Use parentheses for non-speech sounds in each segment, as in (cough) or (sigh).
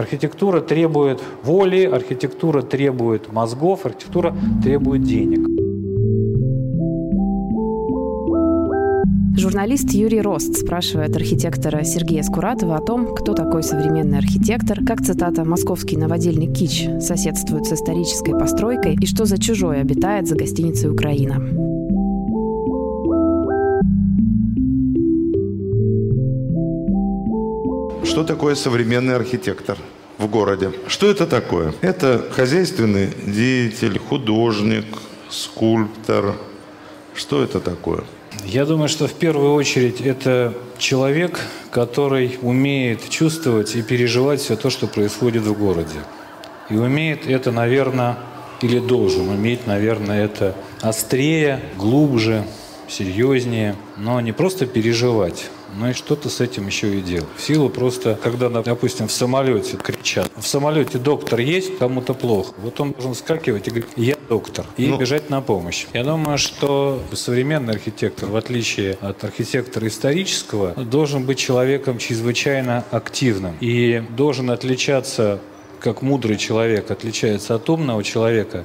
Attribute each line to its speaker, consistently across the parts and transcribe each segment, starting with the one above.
Speaker 1: Архитектура требует воли, архитектура требует мозгов, архитектура требует денег.
Speaker 2: Журналист Юрий Рост спрашивает архитектора Сергея Скуратова о том, кто такой современный архитектор, как цитата «Московский новодельный кич» соседствует с исторической постройкой и что за чужой обитает за гостиницей «Украина».
Speaker 3: Что такое современный архитектор? в городе. Что это такое? Это хозяйственный деятель, художник, скульптор. Что это такое?
Speaker 1: Я думаю, что в первую очередь это человек, который умеет чувствовать и переживать все то, что происходит в городе. И умеет это, наверное, или должен уметь, наверное, это острее, глубже, серьезнее, но не просто переживать, но и что-то с этим еще и делать. В силу просто, когда, допустим, в самолете кричат, в самолете доктор есть, кому-то плохо, вот он должен скакивать и говорить, я доктор, и ну, бежать на помощь. Я думаю, что современный архитектор, в отличие от архитектора исторического, должен быть человеком чрезвычайно активным. И должен отличаться как мудрый человек отличается от умного человека,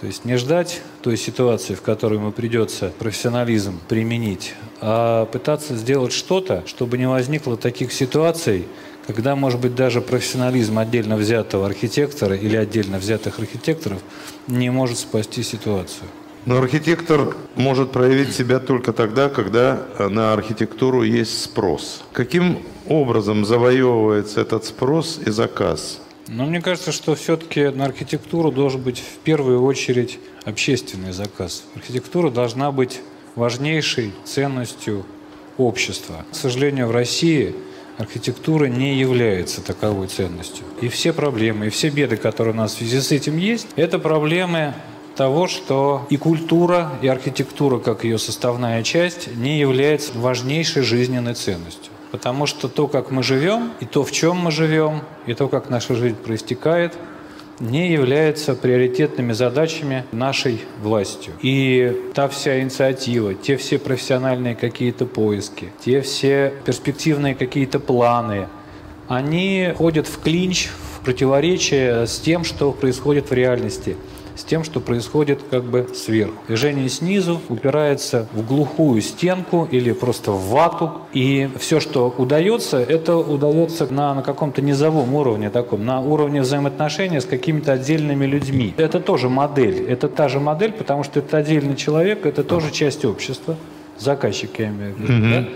Speaker 1: то есть не ждать той ситуации, в которой ему придется профессионализм применить, а пытаться сделать что-то, чтобы не возникло таких ситуаций, когда, может быть, даже профессионализм отдельно взятого архитектора или отдельно взятых архитекторов не может спасти ситуацию.
Speaker 3: Но архитектор может проявить себя только тогда, когда на архитектуру есть спрос. Каким образом завоевывается этот спрос и заказ?
Speaker 1: Но мне кажется, что все-таки на архитектуру должен быть в первую очередь общественный заказ. Архитектура должна быть важнейшей ценностью общества. К сожалению, в России архитектура не является таковой ценностью. И все проблемы, и все беды, которые у нас в связи с этим есть, это проблемы того, что и культура, и архитектура, как ее составная часть, не является важнейшей жизненной ценностью. Потому что то, как мы живем, и то, в чем мы живем, и то, как наша жизнь проистекает, не являются приоритетными задачами нашей властью. И та вся инициатива, те все профессиональные какие-то поиски, те все перспективные какие-то планы, они ходят в клинч, в противоречие с тем, что происходит в реальности – с тем, что происходит как бы сверху. Движение снизу упирается в глухую стенку или просто в вату. И все, что удается, это удается на, на каком-то низовом уровне таком, на уровне взаимоотношения с какими-то отдельными людьми. Это тоже модель. Это та же модель, потому что это отдельный человек, это тоже часть общества. Заказчик, я имею в виду. Mm-hmm. Да?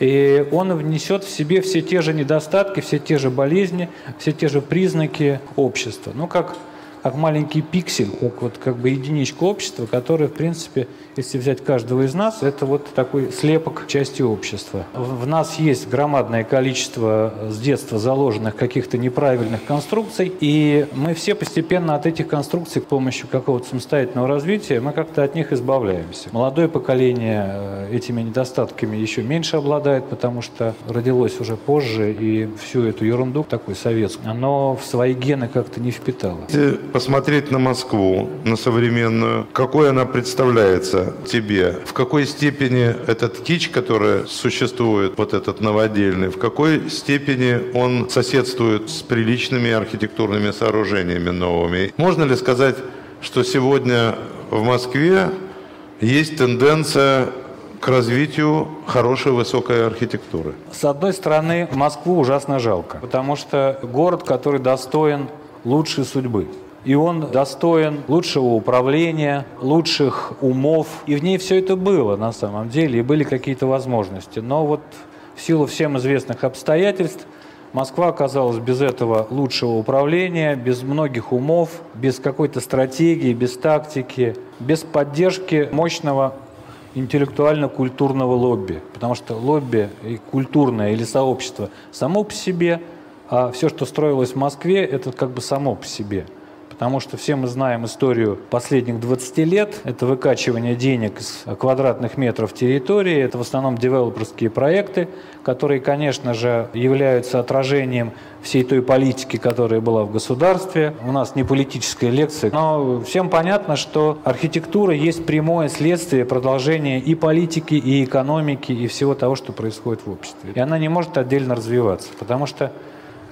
Speaker 1: И он внесет в себе все те же недостатки, все те же болезни, все те же признаки общества. Ну, как как маленький пиксель, как вот как бы единичка общества, которая, в принципе, если взять каждого из нас, это вот такой слепок части общества. В нас есть громадное количество с детства заложенных каких-то неправильных конструкций, и мы все постепенно от этих конструкций с помощью какого-то самостоятельного развития, мы как-то от них избавляемся. Молодое поколение э, этими недостатками еще меньше обладает, потому что родилось уже позже, и всю эту ерунду, такой советскую, оно в свои гены как-то не впитало
Speaker 3: посмотреть на Москву, на современную, какой она представляется тебе, в какой степени этот кич, который существует, вот этот новодельный, в какой степени он соседствует с приличными архитектурными сооружениями новыми. Можно ли сказать, что сегодня в Москве есть тенденция к развитию хорошей высокой архитектуры?
Speaker 1: С одной стороны, Москву ужасно жалко, потому что город, который достоин лучшей судьбы и он достоин лучшего управления, лучших умов. И в ней все это было на самом деле, и были какие-то возможности. Но вот в силу всем известных обстоятельств Москва оказалась без этого лучшего управления, без многих умов, без какой-то стратегии, без тактики, без поддержки мощного интеллектуально-культурного лобби. Потому что лобби и культурное или сообщество само по себе, а все, что строилось в Москве, это как бы само по себе – потому что все мы знаем историю последних 20 лет. Это выкачивание денег из квадратных метров территории, это в основном девелоперские проекты, которые, конечно же, являются отражением всей той политики, которая была в государстве. У нас не политическая лекция, но всем понятно, что архитектура есть прямое следствие, продолжение и политики, и экономики, и всего того, что происходит в обществе. И она не может отдельно развиваться, потому что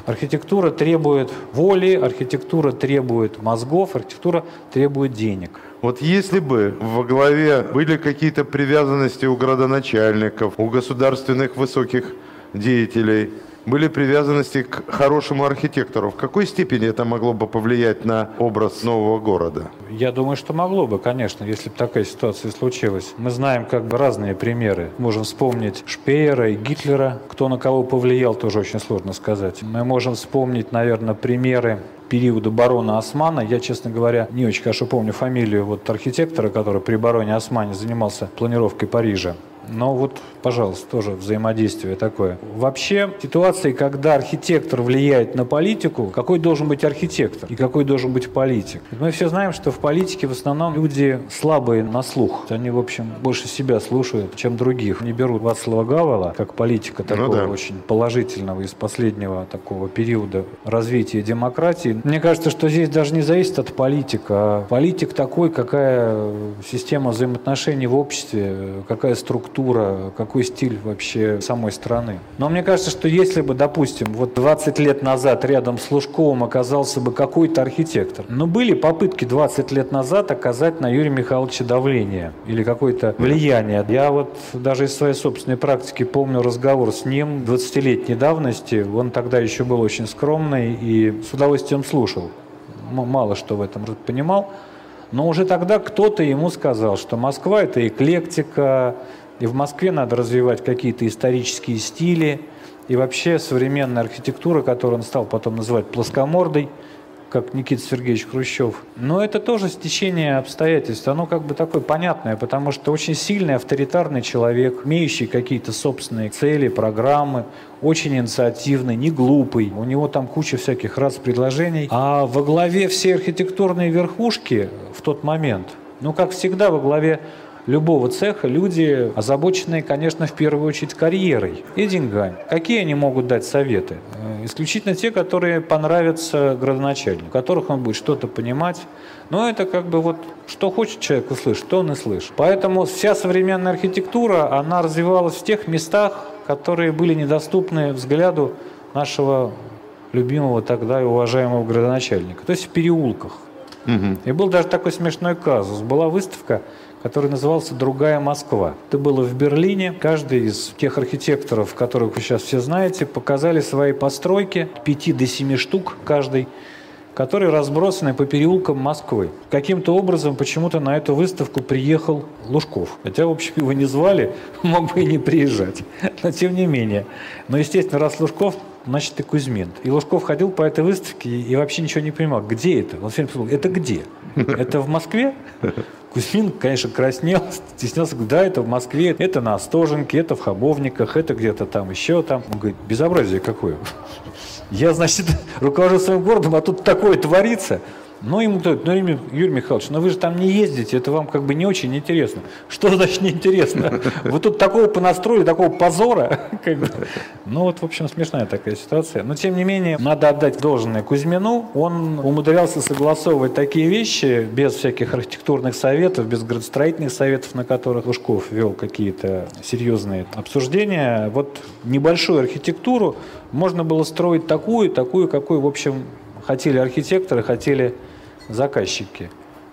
Speaker 1: Архитектура требует воли, архитектура требует мозгов, архитектура требует денег.
Speaker 3: Вот если бы во главе были какие-то привязанности у градоначальников, у государственных высоких деятелей, были привязанности к хорошему архитектору. В какой степени это могло бы повлиять на образ нового города?
Speaker 1: Я думаю, что могло бы, конечно, если бы такая ситуация случилась. Мы знаем как бы разные примеры. Можем вспомнить Шпеера и Гитлера. Кто на кого повлиял, тоже очень сложно сказать. Мы можем вспомнить, наверное, примеры периода барона Османа. Я, честно говоря, не очень хорошо помню фамилию вот архитектора, который при бароне Османе занимался планировкой Парижа. Но вот, пожалуйста, тоже взаимодействие такое. Вообще, ситуации, когда архитектор влияет на политику, какой должен быть архитектор и какой должен быть политик? Мы все знаем, что в политике в основном люди слабые на слух. Они, в общем, больше себя слушают, чем других. Не берут Вацлава Гавела как политика ну такого ну, да. очень положительного из последнего такого периода развития демократии. Мне кажется, что здесь даже не зависит от политика, а политик такой, какая система взаимоотношений в обществе, какая структура архитектура, какой стиль вообще самой страны. Но мне кажется, что если бы, допустим, вот 20 лет назад рядом с Лужковым оказался бы какой-то архитектор, но были попытки 20 лет назад оказать на Юрия Михайловича давление или какое-то влияние. Я вот даже из своей собственной практики помню разговор с ним 20-летней давности. Он тогда еще был очень скромный и с удовольствием слушал. Мало что в этом понимал. Но уже тогда кто-то ему сказал, что Москва – это эклектика, и в Москве надо развивать какие-то исторические стили. И вообще современная архитектура, которую он стал потом называть плоскомордой, как Никита Сергеевич Хрущев. Но это тоже стечение обстоятельств. Оно как бы такое понятное, потому что очень сильный авторитарный человек, имеющий какие-то собственные цели, программы, очень инициативный, не глупый. У него там куча всяких раз предложений. А во главе всей архитектурной верхушки в тот момент, ну, как всегда, во главе любого цеха люди озабоченные, конечно, в первую очередь карьерой и деньгами. Какие они могут дать советы? Э, исключительно те, которые понравятся градоначальнику, которых он будет что-то понимать. Но это как бы вот, что хочет человек услышать, то он и слышит. Поэтому вся современная архитектура, она развивалась в тех местах, которые были недоступны взгляду нашего любимого тогда и уважаемого градоначальника, то есть в переулках. Угу. И был даже такой смешной казус. Была выставка который назывался «Другая Москва». Это было в Берлине. Каждый из тех архитекторов, которых вы сейчас все знаете, показали свои постройки, 5 до 7 штук каждый, которые разбросаны по переулкам Москвы. Каким-то образом почему-то на эту выставку приехал Лужков. Хотя, в общем, его не звали, (laughs) мог бы и не приезжать. Но тем не менее. Но, естественно, раз Лужков, значит, и Кузьмин. И Лужков ходил по этой выставке и вообще ничего не понимал. Где это? Он все время спрашивал, это где? (laughs) Это в Москве? Кузьмин, конечно, краснел, стеснялся, говорит, да, это в Москве, это на Остоженке, это в Хабовниках, это где-то там еще там. Он говорит, безобразие какое. Я, значит, (laughs) руковожу своим городом, а тут такое творится. Ну, ему говорит, ну, Юрий Михайлович, ну вы же там не ездите, это вам как бы не очень интересно. (laughs) Что значит неинтересно? (laughs) Вы тут такого понастроили, такого позора. (laughs) Как бы. Ну, вот, в общем, смешная такая ситуация. Но, тем не менее, надо отдать должное Кузьмину. Он умудрялся согласовывать такие вещи без всяких архитектурных советов, без градостроительных советов, на которых Лужков вел какие-то серьезные обсуждения. Вот небольшую архитектуру можно было строить такую, такую, какую, в общем, хотели архитекторы, хотели заказчики.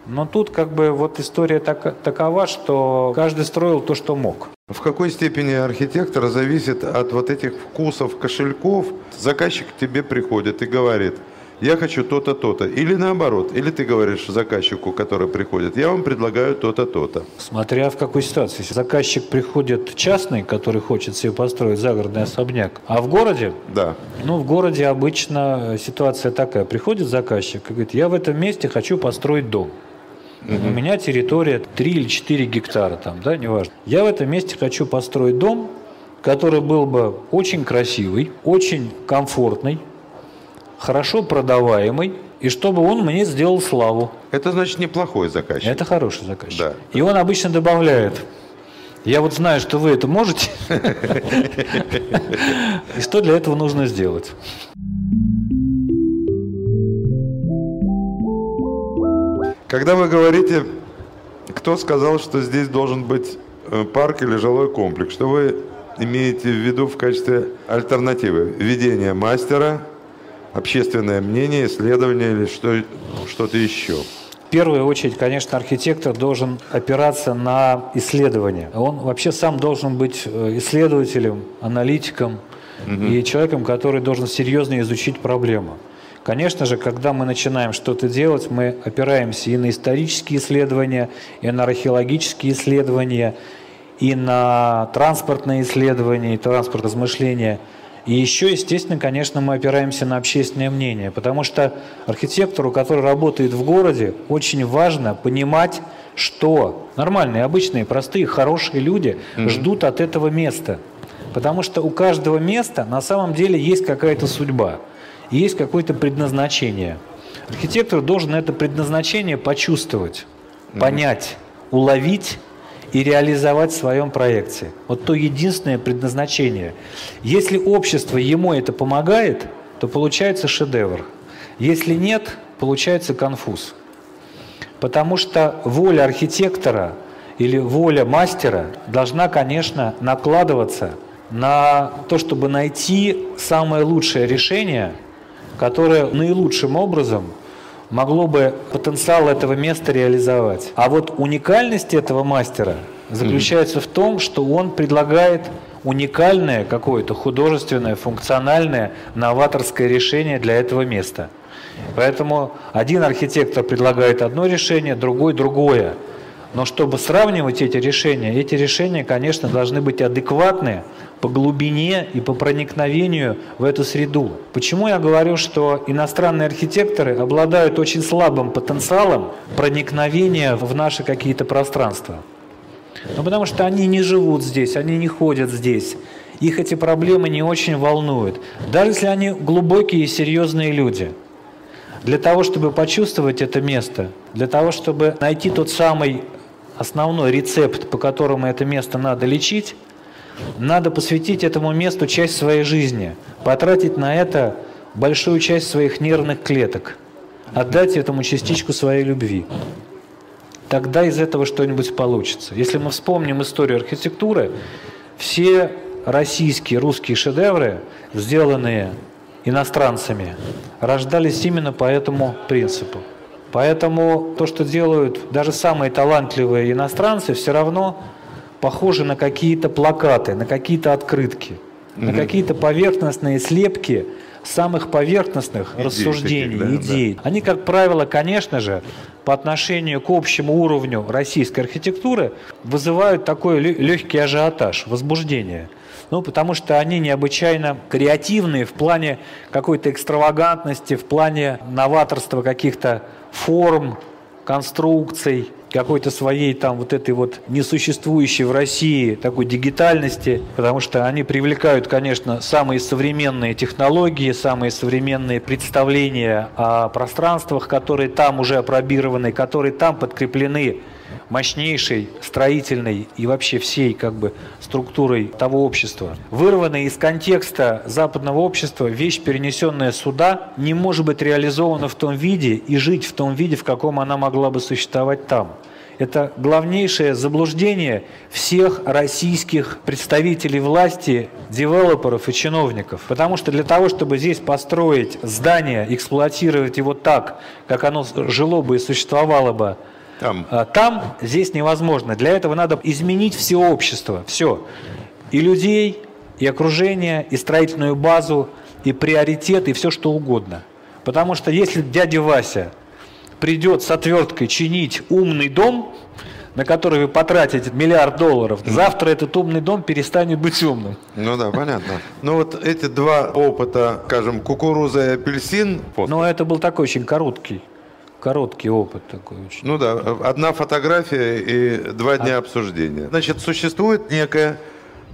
Speaker 1: Но тут как бы вот история так, такова, что каждый строил то, что мог.
Speaker 3: В какой степени архитектор зависит от вот этих вкусов кошельков? Заказчик к тебе приходит и говорит – я хочу то-то, то-то. Или наоборот, или ты говоришь заказчику, который приходит, я вам предлагаю то-то, то-то.
Speaker 1: Смотря в какой ситуации. Если заказчик приходит частный, который хочет себе построить загородный особняк, а в городе?
Speaker 3: Да.
Speaker 1: Ну, в городе обычно ситуация такая. Приходит заказчик и говорит, я в этом месте хочу построить дом. Угу. У меня территория 3 или 4 гектара там, да, неважно. Я в этом месте хочу построить дом, который был бы очень красивый, очень комфортный, хорошо продаваемый, и чтобы он мне сделал славу.
Speaker 3: Это значит неплохой заказчик.
Speaker 1: Это хороший заказчик. Да. И он обычно добавляет, я вот знаю, что вы это можете, (laughs) и что для этого нужно сделать.
Speaker 3: Когда вы говорите, кто сказал, что здесь должен быть э, парк или жилой комплекс, что вы имеете в виду в качестве альтернативы? Введение мастера – общественное мнение, исследование или что, что-то еще?
Speaker 1: В первую очередь, конечно, архитектор должен опираться на исследование. Он вообще сам должен быть э, исследователем, аналитиком угу. и человеком, который должен серьезно изучить проблему. Конечно же, когда мы начинаем что-то делать, мы опираемся и на исторические исследования, и на археологические исследования, и на транспортные исследования, и транспорт размышления. И еще, естественно, конечно, мы опираемся на общественное мнение, потому что архитектору, который работает в городе, очень важно понимать, что нормальные, обычные, простые, хорошие люди mm-hmm. ждут от этого места. Потому что у каждого места на самом деле есть какая-то судьба есть какое-то предназначение. Архитектор должен это предназначение почувствовать, понять, уловить и реализовать в своем проекте. Вот то единственное предназначение. Если общество ему это помогает, то получается шедевр. Если нет, получается конфуз. Потому что воля архитектора или воля мастера должна, конечно, накладываться на то, чтобы найти самое лучшее решение – которое наилучшим образом могло бы потенциал этого места реализовать. А вот уникальность этого мастера заключается в том, что он предлагает уникальное какое-то художественное, функциональное, новаторское решение для этого места. Поэтому один архитектор предлагает одно решение, другой другое. Но чтобы сравнивать эти решения, эти решения, конечно, должны быть адекватны по глубине и по проникновению в эту среду. Почему я говорю, что иностранные архитекторы обладают очень слабым потенциалом проникновения в наши какие-то пространства? Ну, потому что они не живут здесь, они не ходят здесь. Их эти проблемы не очень волнуют. Даже если они глубокие и серьезные люди. Для того, чтобы почувствовать это место, для того, чтобы найти тот самый основной рецепт, по которому это место надо лечить, надо посвятить этому месту часть своей жизни, потратить на это большую часть своих нервных клеток, отдать этому частичку своей любви. Тогда из этого что-нибудь получится. Если мы вспомним историю архитектуры, все российские, русские шедевры, сделанные иностранцами, рождались именно по этому принципу. Поэтому то, что делают даже самые талантливые иностранцы, все равно похожи на какие-то плакаты, на какие-то открытки, угу. на какие-то поверхностные слепки самых поверхностных идей рассуждений, таких, да, идей. Да. Они, как правило, конечно же, по отношению к общему уровню российской архитектуры вызывают такой легкий ажиотаж, возбуждение. Ну, потому что они необычайно креативные в плане какой-то экстравагантности, в плане новаторства каких-то форм, конструкций, какой-то своей там вот этой вот несуществующей в России такой дигитальности, потому что они привлекают, конечно, самые современные технологии, самые современные представления о пространствах, которые там уже опробированы, которые там подкреплены мощнейшей строительной и вообще всей как бы структурой того общества. Вырванная из контекста западного общества вещь, перенесенная сюда, не может быть реализована в том виде и жить в том виде, в каком она могла бы существовать там. Это главнейшее заблуждение всех российских представителей власти, девелоперов и чиновников. Потому что для того, чтобы здесь построить здание, эксплуатировать его так, как оно жило бы и существовало бы там. А, там здесь невозможно. Для этого надо изменить все общество, все. И людей, и окружение, и строительную базу, и приоритеты, и все что угодно. Потому что если дядя Вася придет с отверткой чинить умный дом, на который вы потратите миллиард долларов, завтра этот умный дом перестанет быть умным.
Speaker 3: Ну да, понятно. (laughs) Ну вот эти два опыта, скажем, кукуруза и апельсин.
Speaker 1: Ну это был такой очень короткий короткий опыт такой очень.
Speaker 3: Ну да, одна фотография и два дня а... обсуждения. Значит, существует некая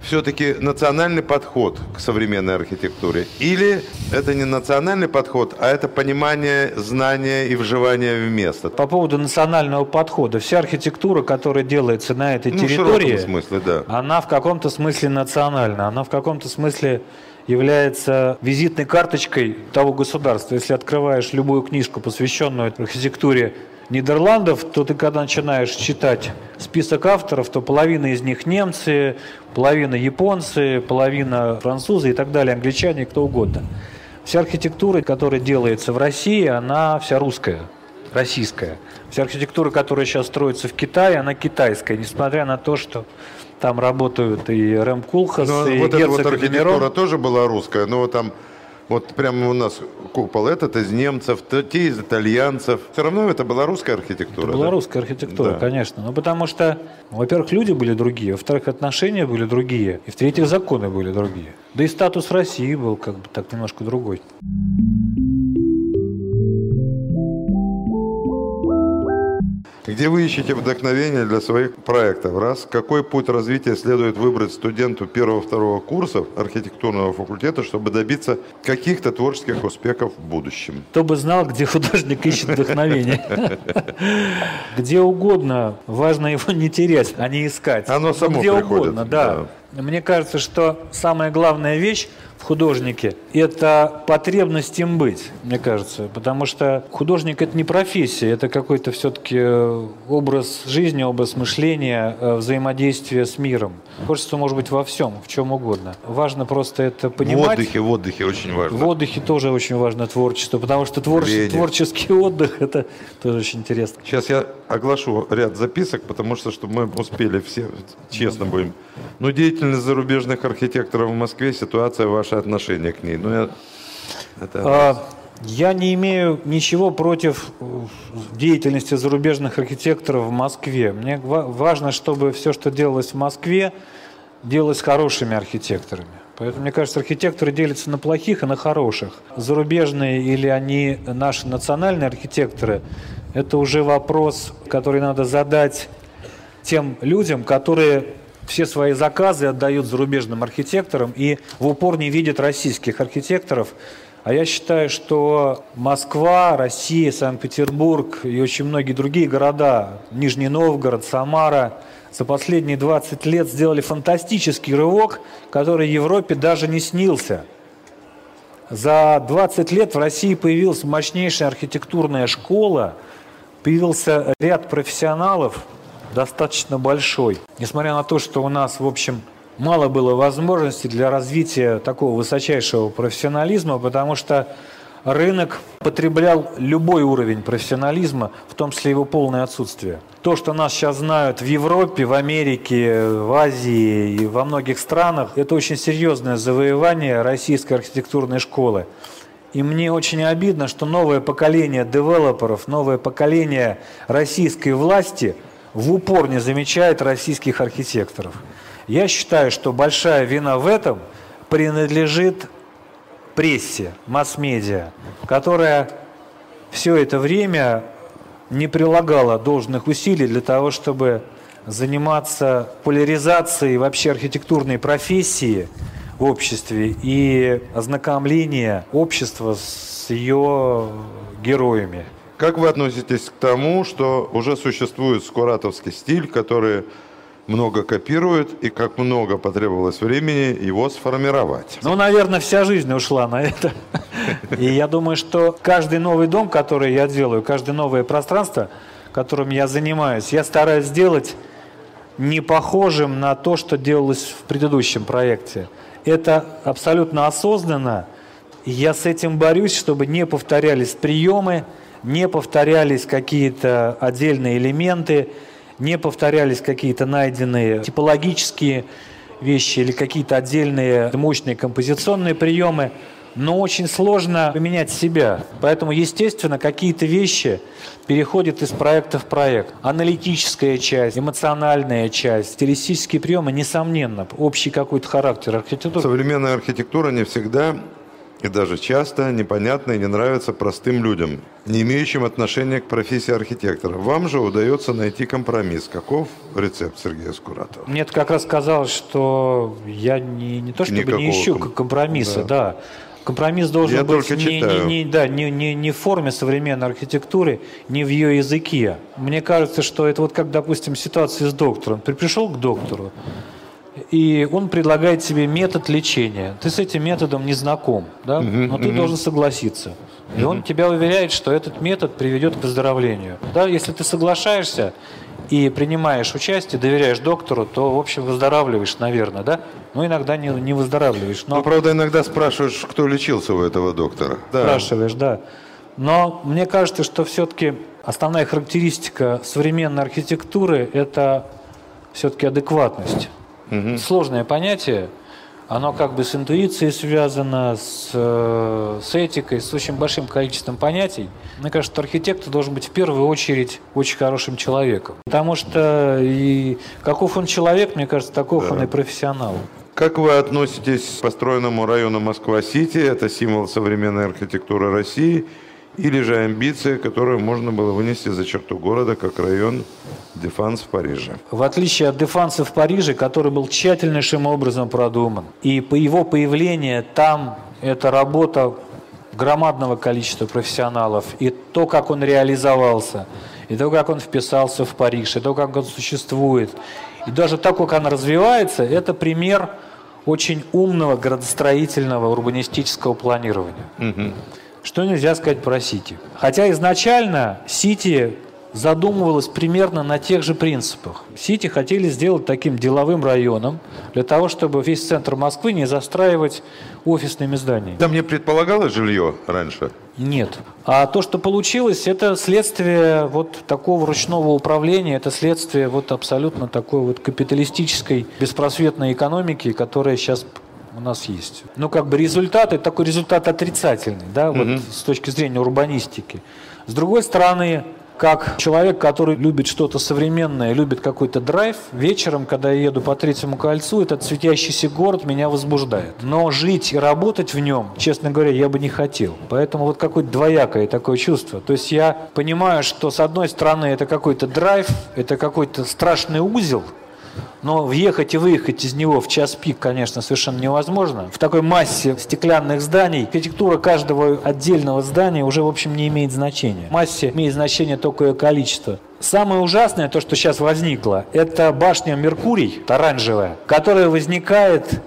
Speaker 3: все-таки национальный подход к современной архитектуре? Или это не национальный подход, а это понимание, знание и вживание в место?
Speaker 1: По поводу национального подхода. Вся архитектура, которая делается на этой ну, территории, в смысле, да. она в каком-то смысле национальна, она в каком-то смысле является визитной карточкой того государства. Если открываешь любую книжку, посвященную архитектуре Нидерландов, то ты когда начинаешь читать список авторов, то половина из них немцы, половина японцы, половина французы и так далее, англичане, кто угодно. Вся архитектура, которая делается в России, она вся русская, российская. Вся архитектура, которая сейчас строится в Китае, она китайская, несмотря на то, что там работают и Рэм Кулхас,
Speaker 3: Но
Speaker 1: и
Speaker 3: вот эта вот
Speaker 1: герцог
Speaker 3: архитектура
Speaker 1: Демирон.
Speaker 3: тоже была русская, но там вот прямо у нас купол этот из немцев, те из итальянцев. Все равно это была русская архитектура.
Speaker 1: Это была
Speaker 3: да?
Speaker 1: русская архитектура,
Speaker 3: Да.
Speaker 1: конечно. Ну, потому что, во-первых, люди были другие, во-вторых, отношения были другие, и в-третьих, законы были другие. Да и статус России был как бы так немножко другой.
Speaker 3: Где вы ищете вдохновение для своих проектов? Раз. Какой путь развития следует выбрать студенту первого-второго курсов архитектурного факультета, чтобы добиться каких-то творческих успехов в будущем?
Speaker 1: Кто бы знал, где художник ищет вдохновение. Где угодно, важно его не терять, а не искать.
Speaker 3: Оно само
Speaker 1: Где угодно, да. Мне кажется, что самая главная вещь в художнике – это потребность им быть, мне кажется. Потому что художник – это не профессия, это какой-то все-таки образ жизни, образ мышления, э, взаимодействие с миром. Творчество может быть во всем, в чем угодно. Важно просто это
Speaker 3: В
Speaker 1: понимать.
Speaker 3: отдыхе, в отдыхе очень важно.
Speaker 1: В отдыхе тоже очень важно творчество, потому что творче- творческий отдых – это тоже очень интересно.
Speaker 3: Сейчас я оглашу ряд записок, потому что, чтобы мы успели все, честно будем. Ну, деятельность зарубежных архитекторов в Москве, ситуация, ваше отношение к ней. Ну, я... это...
Speaker 1: А, Я не имею ничего против э, деятельности зарубежных архитекторов в Москве. Мне ва- важно, чтобы все, что делалось в Москве, делалось хорошими архитекторами. Поэтому, мне кажется, архитекторы делятся на плохих и на хороших. Зарубежные или они наши национальные архитекторы, это уже вопрос, который надо задать тем людям, которые все свои заказы отдают зарубежным архитекторам и в упор не видят российских архитекторов. А я считаю, что Москва, Россия, Санкт-Петербург и очень многие другие города, Нижний Новгород, Самара, за последние 20 лет сделали фантастический рывок, который Европе даже не снился. За 20 лет в России появилась мощнейшая архитектурная школа, появился ряд профессионалов, достаточно большой. Несмотря на то, что у нас, в общем, мало было возможностей для развития такого высочайшего профессионализма, потому что рынок потреблял любой уровень профессионализма, в том числе его полное отсутствие. То, что нас сейчас знают в Европе, в Америке, в Азии и во многих странах, это очень серьезное завоевание российской архитектурной школы. И мне очень обидно, что новое поколение девелоперов, новое поколение российской власти в упор не замечает российских архитекторов. Я считаю, что большая вина в этом принадлежит прессе, масс-медиа, которая все это время не прилагала должных усилий для того, чтобы заниматься поляризацией вообще архитектурной профессии в обществе и ознакомление общества с ее героями.
Speaker 3: Как вы относитесь к тому, что уже существует скуратовский стиль, который много копирует, и как много потребовалось времени его сформировать?
Speaker 1: Ну, наверное, вся жизнь ушла на это. И я думаю, что каждый новый дом, который я делаю, каждое новое пространство, которым я занимаюсь, я стараюсь сделать не похожим на то, что делалось в предыдущем проекте. Это абсолютно осознанно. Я с этим борюсь, чтобы не повторялись приемы, не повторялись какие-то отдельные элементы, не повторялись какие-то найденные типологические вещи или какие-то отдельные мощные композиционные приемы. Но очень сложно поменять себя. Поэтому, естественно, какие-то вещи переходят из проекта в проект. Аналитическая часть, эмоциональная часть, стилистические приемы, несомненно, общий какой-то характер архитектуры.
Speaker 3: Современная архитектура не всегда и даже часто непонятна и не нравится простым людям, не имеющим отношения к профессии архитектора. Вам же удается найти компромисс. Каков рецепт Сергея Скуратова?
Speaker 1: Мне как раз казалось, что я не, не то чтобы
Speaker 3: Никакого
Speaker 1: не ищу
Speaker 3: ком-
Speaker 1: компромисса, да. Компромисс должен
Speaker 3: Я
Speaker 1: быть не,
Speaker 3: читаю.
Speaker 1: не, не- да, не, не, не в форме современной архитектуры, не в ее языке. Мне кажется, что это вот как, допустим, ситуация с доктором. Ты пришел к доктору, и он предлагает тебе метод лечения. Ты с этим методом не знаком, да? но ты должен согласиться. И он тебя уверяет, что этот метод приведет к выздоровлению. Да, если ты соглашаешься, и принимаешь участие, доверяешь доктору, то, в общем, выздоравливаешь, наверное, да? Ну, иногда не, не выздоравливаешь.
Speaker 3: Но... Ну, правда, иногда спрашиваешь, кто лечился у этого доктора.
Speaker 1: Да. Спрашиваешь, да. Но мне кажется, что все-таки основная характеристика современной архитектуры – это все-таки адекватность. Угу. Сложное понятие, оно как бы с интуицией связано, с, э, с этикой, с очень большим количеством понятий. Мне кажется, что архитектор должен быть в первую очередь очень хорошим человеком. Потому что и каков он человек, мне кажется, таков да. он и профессионал.
Speaker 3: Как вы относитесь к построенному району Москва-Сити? Это символ современной архитектуры России – или же амбиции, которую можно было вынести за черту города, как район Дефанс в Париже.
Speaker 1: В отличие от Дефанса в Париже, который был тщательнейшим образом продуман, и по его появлению там эта работа громадного количества профессионалов, и то, как он реализовался, и то, как он вписался в Париж, и то, как он существует, и даже то, как он развивается, это пример очень умного градостроительного урбанистического планирования. Угу. Что нельзя сказать про Сити? Хотя изначально Сити задумывалась примерно на тех же принципах. Сити хотели сделать таким деловым районом, для того, чтобы весь центр Москвы не застраивать офисными зданиями.
Speaker 3: Там не предполагалось жилье раньше?
Speaker 1: Нет. А то, что получилось, это следствие вот такого ручного управления, это следствие вот абсолютно такой вот капиталистической беспросветной экономики, которая сейчас у нас есть. Ну, как бы результат, это такой результат отрицательный, да, вот угу. с точки зрения урбанистики. С другой стороны, как человек, который любит что-то современное, любит какой-то драйв, вечером, когда я еду по Третьему кольцу, этот светящийся город меня возбуждает. Но жить и работать в нем, честно говоря, я бы не хотел. Поэтому вот какое-то двоякое такое чувство. То есть я понимаю, что с одной стороны это какой-то драйв, это какой-то страшный узел, но въехать и выехать из него в час пик, конечно, совершенно невозможно. В такой массе стеклянных зданий архитектура каждого отдельного здания уже, в общем, не имеет значения. В массе имеет значение только ее количество. Самое ужасное, то, что сейчас возникло, это башня Меркурий, оранжевая, которая возникает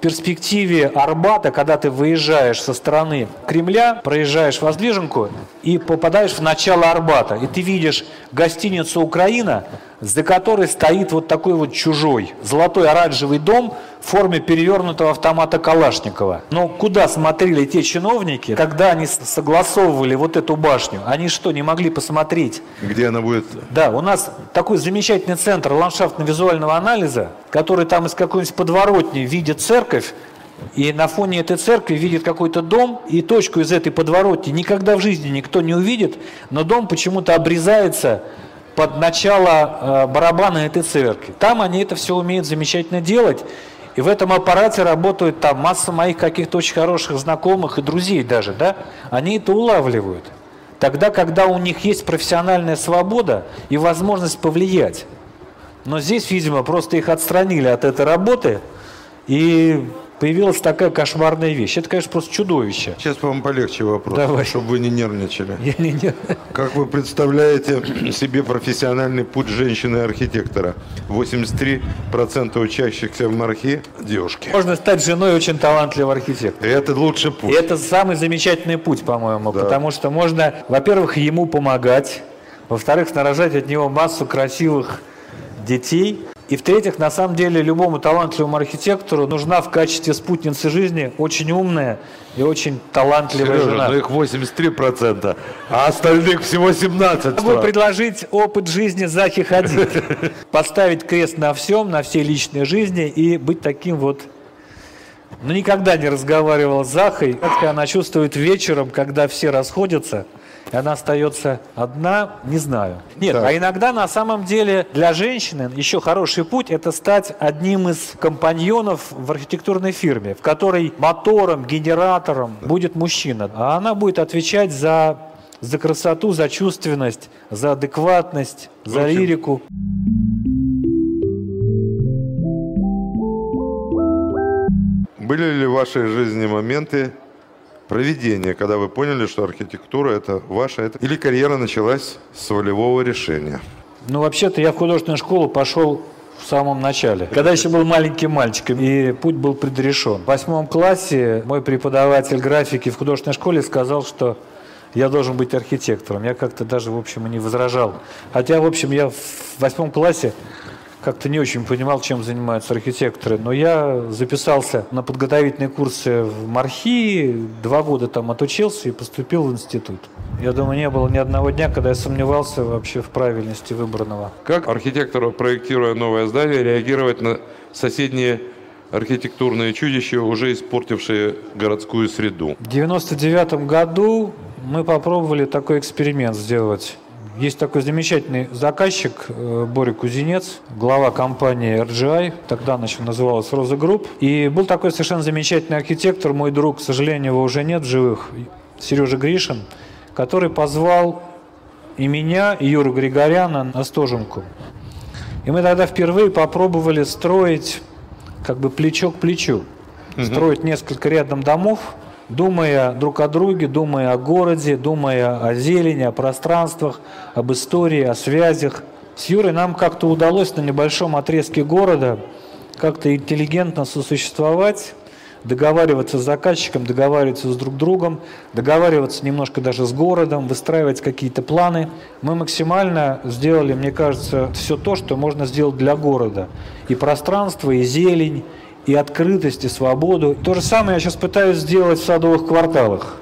Speaker 1: перспективе Арбата, когда ты выезжаешь со стороны Кремля, проезжаешь воздвиженку и попадаешь в начало Арбата. И ты видишь гостиницу «Украина», за которой стоит вот такой вот чужой золотой оранжевый дом в форме перевернутого автомата Калашникова. Но куда смотрели те чиновники, когда они согласовывали вот эту башню? Они что, не могли посмотреть?
Speaker 3: Где она будет?
Speaker 1: Да, у нас такой замечательный центр ландшафтно-визуального анализа, который там из какой-нибудь подворотни видит церковь, и на фоне этой церкви видит какой-то дом, и точку из этой подворотни никогда в жизни никто не увидит, но дом почему-то обрезается под начало э, барабана этой церкви. Там они это все умеют замечательно делать. И в этом аппарате работают там масса моих каких-то очень хороших знакомых и друзей даже, да? Они это улавливают. Тогда, когда у них есть профессиональная свобода и возможность повлиять. Но здесь, видимо, просто их отстранили от этой работы, и появилась такая кошмарная вещь. Это, конечно, просто чудовище.
Speaker 3: Сейчас вам полегче вопрос,
Speaker 1: Давай.
Speaker 3: чтобы вы не нервничали.
Speaker 1: Я не нервничаю.
Speaker 3: Как вы представляете себе профессиональный путь женщины-архитектора? 83% учащихся в Мархи – девушки.
Speaker 1: Можно стать женой очень талантливого архитектора. И
Speaker 3: это лучший путь. И
Speaker 1: это самый замечательный путь, по-моему, да. потому что можно, во-первых, ему помогать, во-вторых, нарожать от него массу красивых детей, и в-третьих, на самом деле любому талантливому архитектору нужна в качестве спутницы жизни очень умная и очень талантливая
Speaker 3: Сережа,
Speaker 1: жена.
Speaker 3: ну их 83%, а остальных всего 17%.
Speaker 1: Могу предложить опыт жизни Захи Хадид. (laughs) Поставить крест на всем, на всей личной жизни и быть таким вот ну, никогда не разговаривал с Захой. Как она чувствует вечером, когда все расходятся – и она остается одна, не знаю. Нет, так. а иногда на самом деле для женщины еще хороший путь – это стать одним из компаньонов в архитектурной фирме, в которой мотором, генератором будет мужчина, а она будет отвечать за, за красоту, за чувственность, за адекватность, за общем, лирику.
Speaker 3: Были ли в вашей жизни моменты, проведение, когда вы поняли, что архитектура это ваша, это... или карьера началась с волевого решения?
Speaker 1: Ну, вообще-то я в художественную школу пошел в самом начале, когда еще был маленьким мальчиком, и путь был предрешен. В восьмом классе мой преподаватель графики в художественной школе сказал, что я должен быть архитектором. Я как-то даже, в общем, и не возражал. Хотя, в общем, я в восьмом классе как-то не очень понимал, чем занимаются архитекторы. Но я записался на подготовительные курсы в Мархи, два года там отучился и поступил в институт. Я думаю, не было ни одного дня, когда я сомневался вообще в правильности выбранного.
Speaker 3: Как архитектору, проектируя новое здание, реагировать на соседние архитектурные чудища, уже испортившие городскую среду?
Speaker 1: В 1999 году мы попробовали такой эксперимент сделать. Есть такой замечательный заказчик э, Боря Кузинец, глава компании RGI, тогда значит, называлась Роза Групп. И был такой совершенно замечательный архитектор, мой друг, к сожалению, его уже нет в живых, Сережа Гришин, который позвал и меня, и Юру Григоряна на Стоженку. И мы тогда впервые попробовали строить как бы плечо к плечу. Угу. Строить несколько рядом домов, думая друг о друге, думая о городе, думая о зелени, о пространствах, об истории, о связях. С Юрой нам как-то удалось на небольшом отрезке города как-то интеллигентно сосуществовать, договариваться с заказчиком, договариваться с друг другом, договариваться немножко даже с городом, выстраивать какие-то планы. Мы максимально сделали, мне кажется, все то, что можно сделать для города. И пространство, и зелень, и открытость, и свободу. То же самое я сейчас пытаюсь сделать в садовых кварталах.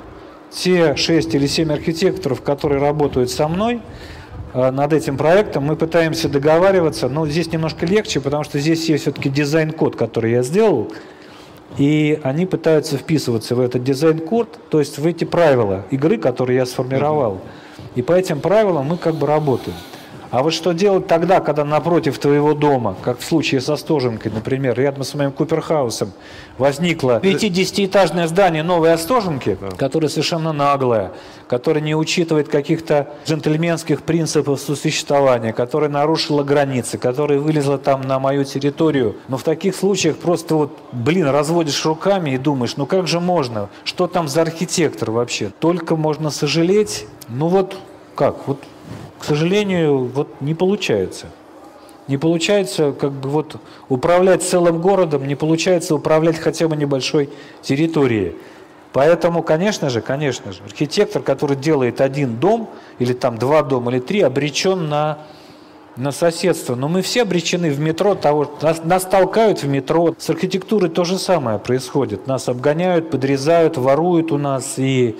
Speaker 1: Те шесть или семь архитекторов, которые работают со мной э, над этим проектом, мы пытаемся договариваться, но здесь немножко легче, потому что здесь есть все-таки дизайн-код, который я сделал, и они пытаются вписываться в этот дизайн-код, то есть в эти правила игры, которые я сформировал. И по этим правилам мы как бы работаем. А вот что делать тогда, когда напротив твоего дома, как в случае со Стоженкой, например, рядом с моим Куперхаусом, возникло 50-этажное здание новой Остоженки, да. которое совершенно наглое, которое не учитывает каких-то джентльменских принципов сосуществования, которое нарушило границы, которое вылезло там на мою территорию. Но в таких случаях просто вот, блин, разводишь руками и думаешь, ну как же можно? Что там за архитектор вообще? Только можно сожалеть. Ну вот как? Вот к сожалению, вот не получается. Не получается как бы вот управлять целым городом, не получается управлять хотя бы небольшой территорией. Поэтому, конечно же, конечно же, архитектор, который делает один дом, или там два дома, или три, обречен на, на соседство. Но мы все обречены в метро того, нас, нас толкают в метро. С архитектурой то же самое происходит. Нас обгоняют, подрезают, воруют у нас и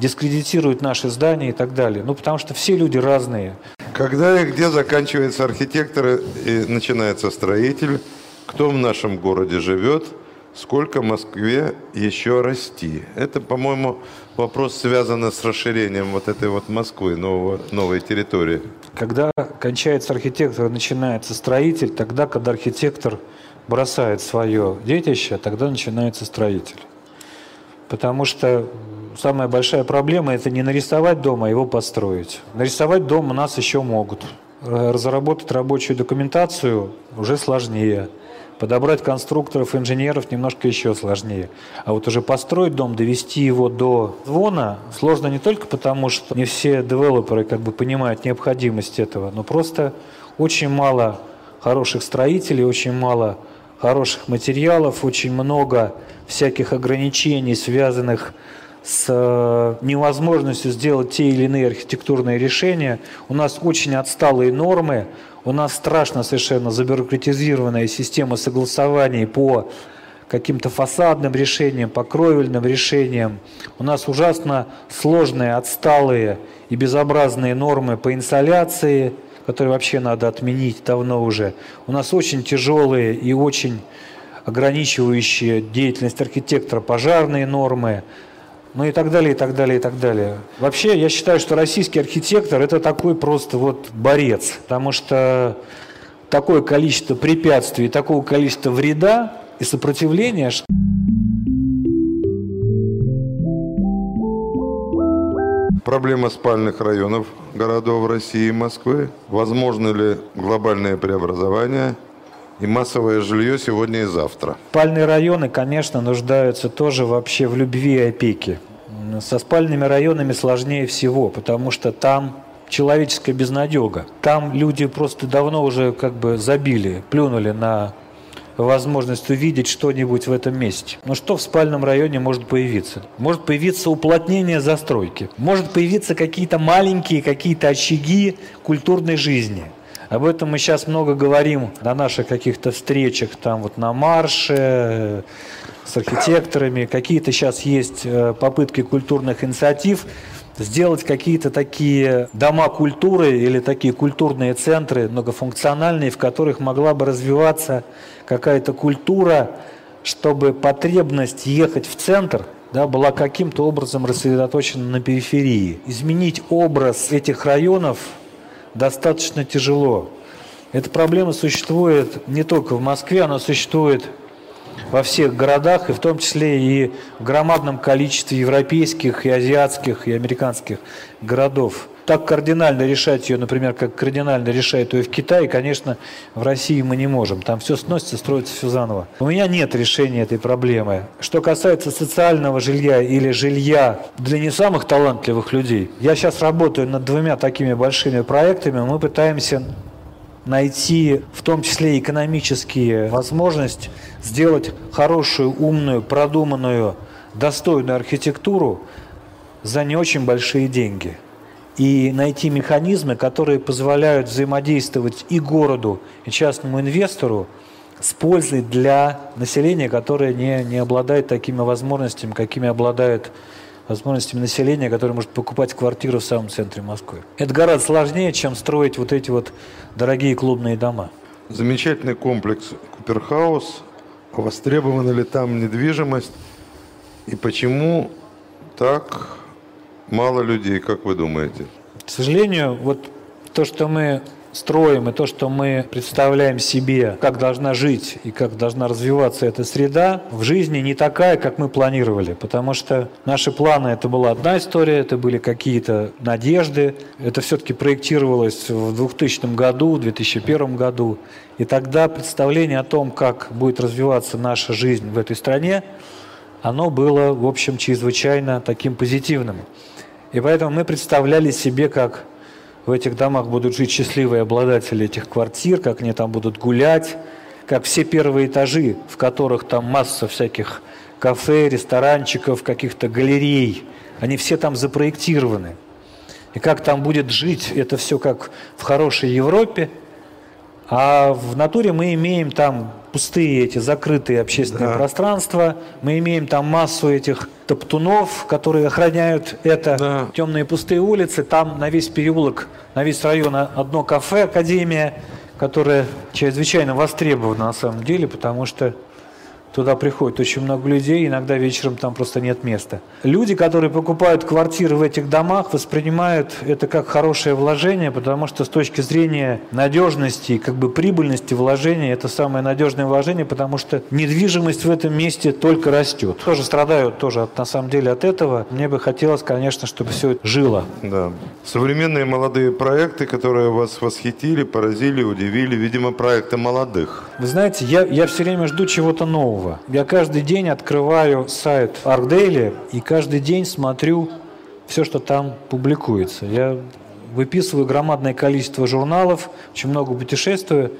Speaker 1: дискредитируют наши здания и так далее. Ну, потому что все люди разные.
Speaker 3: Когда и где заканчивается архитектор и начинается строитель, кто в нашем городе живет, сколько Москве еще расти? Это, по-моему, вопрос связан с расширением вот этой вот Москвы, нового, новой территории.
Speaker 1: Когда кончается архитектор и начинается строитель, тогда, когда архитектор бросает свое детище, тогда начинается строитель. Потому что самая большая проблема – это не нарисовать дом, а его построить. Нарисовать дом у нас еще могут. Разработать рабочую документацию уже сложнее. Подобрать конструкторов, инженеров немножко еще сложнее. А вот уже построить дом, довести его до звона сложно не только потому, что не все девелоперы как бы понимают необходимость этого, но просто очень мало хороших строителей, очень мало хороших материалов, очень много всяких ограничений, связанных с э, невозможностью сделать те или иные архитектурные решения. У нас очень отсталые нормы, у нас страшно совершенно забюрократизированная система согласований по каким-то фасадным решениям, по кровельным решениям. У нас ужасно сложные, отсталые и безобразные нормы по инсоляции, которые вообще надо отменить давно уже. У нас очень тяжелые и очень ограничивающие деятельность архитектора пожарные нормы, ну и так далее, и так далее, и так далее. Вообще, я считаю, что российский архитектор – это такой просто вот борец, потому что такое количество препятствий, такого количества вреда и сопротивления, что...
Speaker 3: Проблема спальных районов городов России и Москвы. Возможно ли глобальное преобразование – и массовое жилье сегодня и завтра.
Speaker 1: Спальные районы, конечно, нуждаются тоже вообще в любви и опеке. Со спальными районами сложнее всего, потому что там человеческая безнадега. Там люди просто давно уже как бы забили, плюнули на возможность увидеть что-нибудь в этом месте. Но что в спальном районе может появиться? Может появиться уплотнение застройки. Может появиться какие-то маленькие, какие-то очаги культурной жизни. Об этом мы сейчас много говорим на наших каких-то встречах, там вот на марше, с архитекторами. Какие-то сейчас есть э, попытки культурных инициатив сделать какие-то такие дома культуры или такие культурные центры многофункциональные, в которых могла бы развиваться какая-то культура, чтобы потребность ехать в центр да, была каким-то образом рассредоточена на периферии. Изменить образ этих районов достаточно тяжело. Эта проблема существует не только в Москве, она существует во всех городах, и в том числе и в громадном количестве европейских, и азиатских, и американских городов. Так кардинально решать ее, например, как кардинально решает ее в Китае, конечно, в России мы не можем. Там все сносится, строится все заново. У меня нет решения этой проблемы. Что касается социального жилья или жилья для не самых талантливых людей, я сейчас работаю над двумя такими большими проектами. Мы пытаемся найти в том числе экономические возможности сделать хорошую, умную, продуманную, достойную архитектуру за не очень большие деньги. И найти механизмы, которые позволяют взаимодействовать и городу, и частному инвестору с пользой для населения, которое не, не обладает такими возможностями, какими обладает возможностями населения, которое может покупать квартиру в самом центре Москвы. Это гораздо сложнее, чем строить вот эти вот дорогие клубные дома.
Speaker 3: Замечательный комплекс Куперхаус. Востребована ли там недвижимость? И почему так мало людей, как вы думаете?
Speaker 1: К сожалению, вот то, что мы строим и то, что мы представляем себе, как должна жить и как должна развиваться эта среда, в жизни не такая, как мы планировали. Потому что наши планы – это была одна история, это были какие-то надежды. Это все-таки проектировалось в 2000 году, в 2001 году. И тогда представление о том, как будет развиваться наша жизнь в этой стране, оно было, в общем, чрезвычайно таким позитивным. И поэтому мы представляли себе, как в этих домах будут жить счастливые обладатели этих квартир, как они там будут гулять, как все первые этажи, в которых там масса всяких кафе, ресторанчиков, каких-то галерей, они все там запроектированы. И как там будет жить, это все как в хорошей Европе. А в натуре мы имеем там пустые эти закрытые общественные да. пространства, мы имеем там массу этих топтунов, которые охраняют это, да. темные пустые улицы, там на весь переулок, на весь район одно кафе, академия, которое чрезвычайно востребовано на самом деле, потому что Туда приходит очень много людей, иногда вечером там просто нет места. Люди, которые покупают квартиры в этих домах, воспринимают это как хорошее вложение, потому что с точки зрения надежности и как бы прибыльности вложения, это самое надежное вложение, потому что недвижимость в этом месте только растет. Тоже страдают тоже от, на самом деле от этого. Мне бы хотелось, конечно, чтобы все это жило.
Speaker 3: Да. Современные молодые проекты, которые вас восхитили, поразили, удивили, видимо, проекты молодых.
Speaker 1: Вы знаете, я, я все время жду чего-то нового нового. Я каждый день открываю сайт ArcDaily и каждый день смотрю все, что там публикуется. Я выписываю громадное количество журналов, очень много путешествую,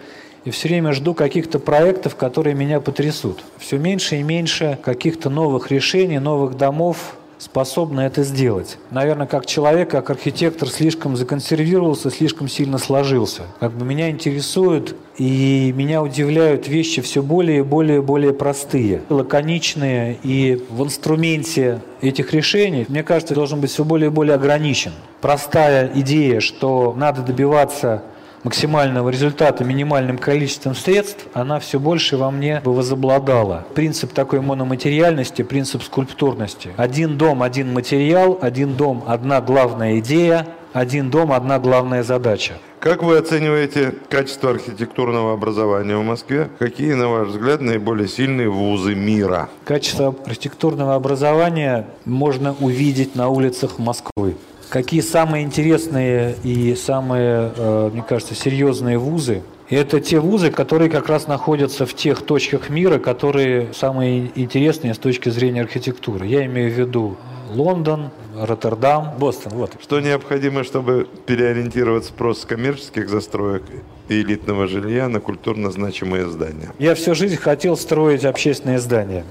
Speaker 1: и все время жду каких-то проектов, которые меня потрясут. Все меньше и меньше каких-то новых решений, новых домов, способны это сделать. Наверное, как человек, как архитектор слишком законсервировался, слишком сильно сложился. Как бы меня интересуют и меня удивляют вещи все более и более и более простые, лаконичные, и в инструменте этих решений, мне кажется, должен быть все более и более ограничен. Простая идея, что надо добиваться максимального результата минимальным количеством средств, она все больше во мне бы возобладала. Принцип такой мономатериальности, принцип скульптурности. Один дом, один материал, один дом, одна главная идея, один дом, одна главная задача.
Speaker 3: Как вы оцениваете качество архитектурного образования в Москве? Какие, на ваш взгляд, наиболее сильные вузы мира?
Speaker 1: Качество архитектурного образования можно увидеть на улицах Москвы. Какие самые интересные и самые, э, мне кажется, серьезные вузы? Это те вузы, которые как раз находятся в тех точках мира, которые самые интересные с точки зрения архитектуры. Я имею в виду Лондон, Роттердам, Бостон. Вот.
Speaker 3: Что необходимо, чтобы переориентироваться просто с коммерческих застроек и элитного жилья на культурно значимые здания?
Speaker 1: Я всю жизнь хотел строить общественные здания.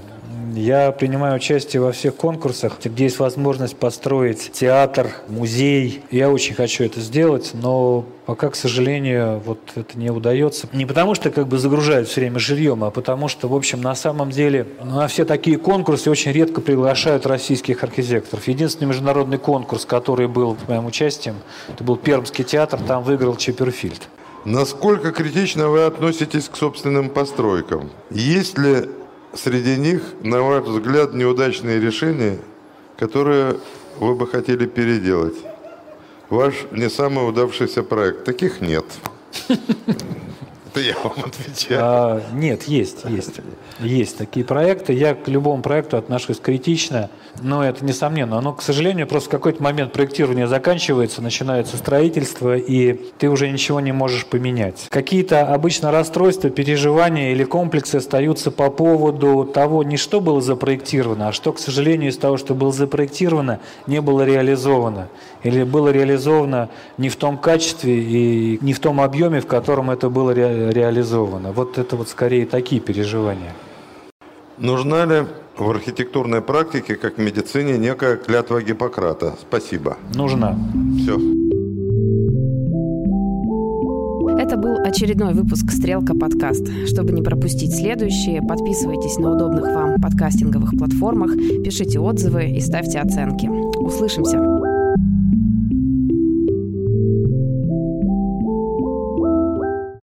Speaker 1: Я принимаю участие во всех конкурсах, где есть возможность построить театр, музей. Я очень хочу это сделать, но пока, к сожалению, вот это не удается. Не потому, что как бы загружают все время жильем, а потому что, в общем, на самом деле на все такие конкурсы очень редко приглашают российских архитекторов. Единственный международный конкурс, который был с моим участием, это был Пермский театр, там выиграл Чепперфильд.
Speaker 3: Насколько критично вы относитесь к собственным постройкам? Есть ли среди них, на ваш взгляд, неудачные решения, которые вы бы хотели переделать? Ваш не самый удавшийся проект. Таких нет.
Speaker 1: Это я вам отвечаю. А, нет, есть, есть. Есть такие проекты. Я к любому проекту отношусь критично, но это несомненно. Но, к сожалению, просто в какой-то момент проектирование заканчивается, начинается строительство, и ты уже ничего не можешь поменять. Какие-то обычно расстройства, переживания или комплексы остаются по поводу того, не что было запроектировано, а что, к сожалению, из того, что было запроектировано, не было реализовано. Или было реализовано не в том качестве и не в том объеме, в котором это было реализовано реализовано. Вот это вот скорее такие переживания.
Speaker 3: Нужна ли в архитектурной практике, как в медицине, некая клятва Гиппократа? Спасибо.
Speaker 1: Нужна.
Speaker 3: Все.
Speaker 2: Это был очередной выпуск «Стрелка подкаст». Чтобы не пропустить следующие, подписывайтесь на удобных вам подкастинговых платформах, пишите отзывы и ставьте оценки. Услышимся!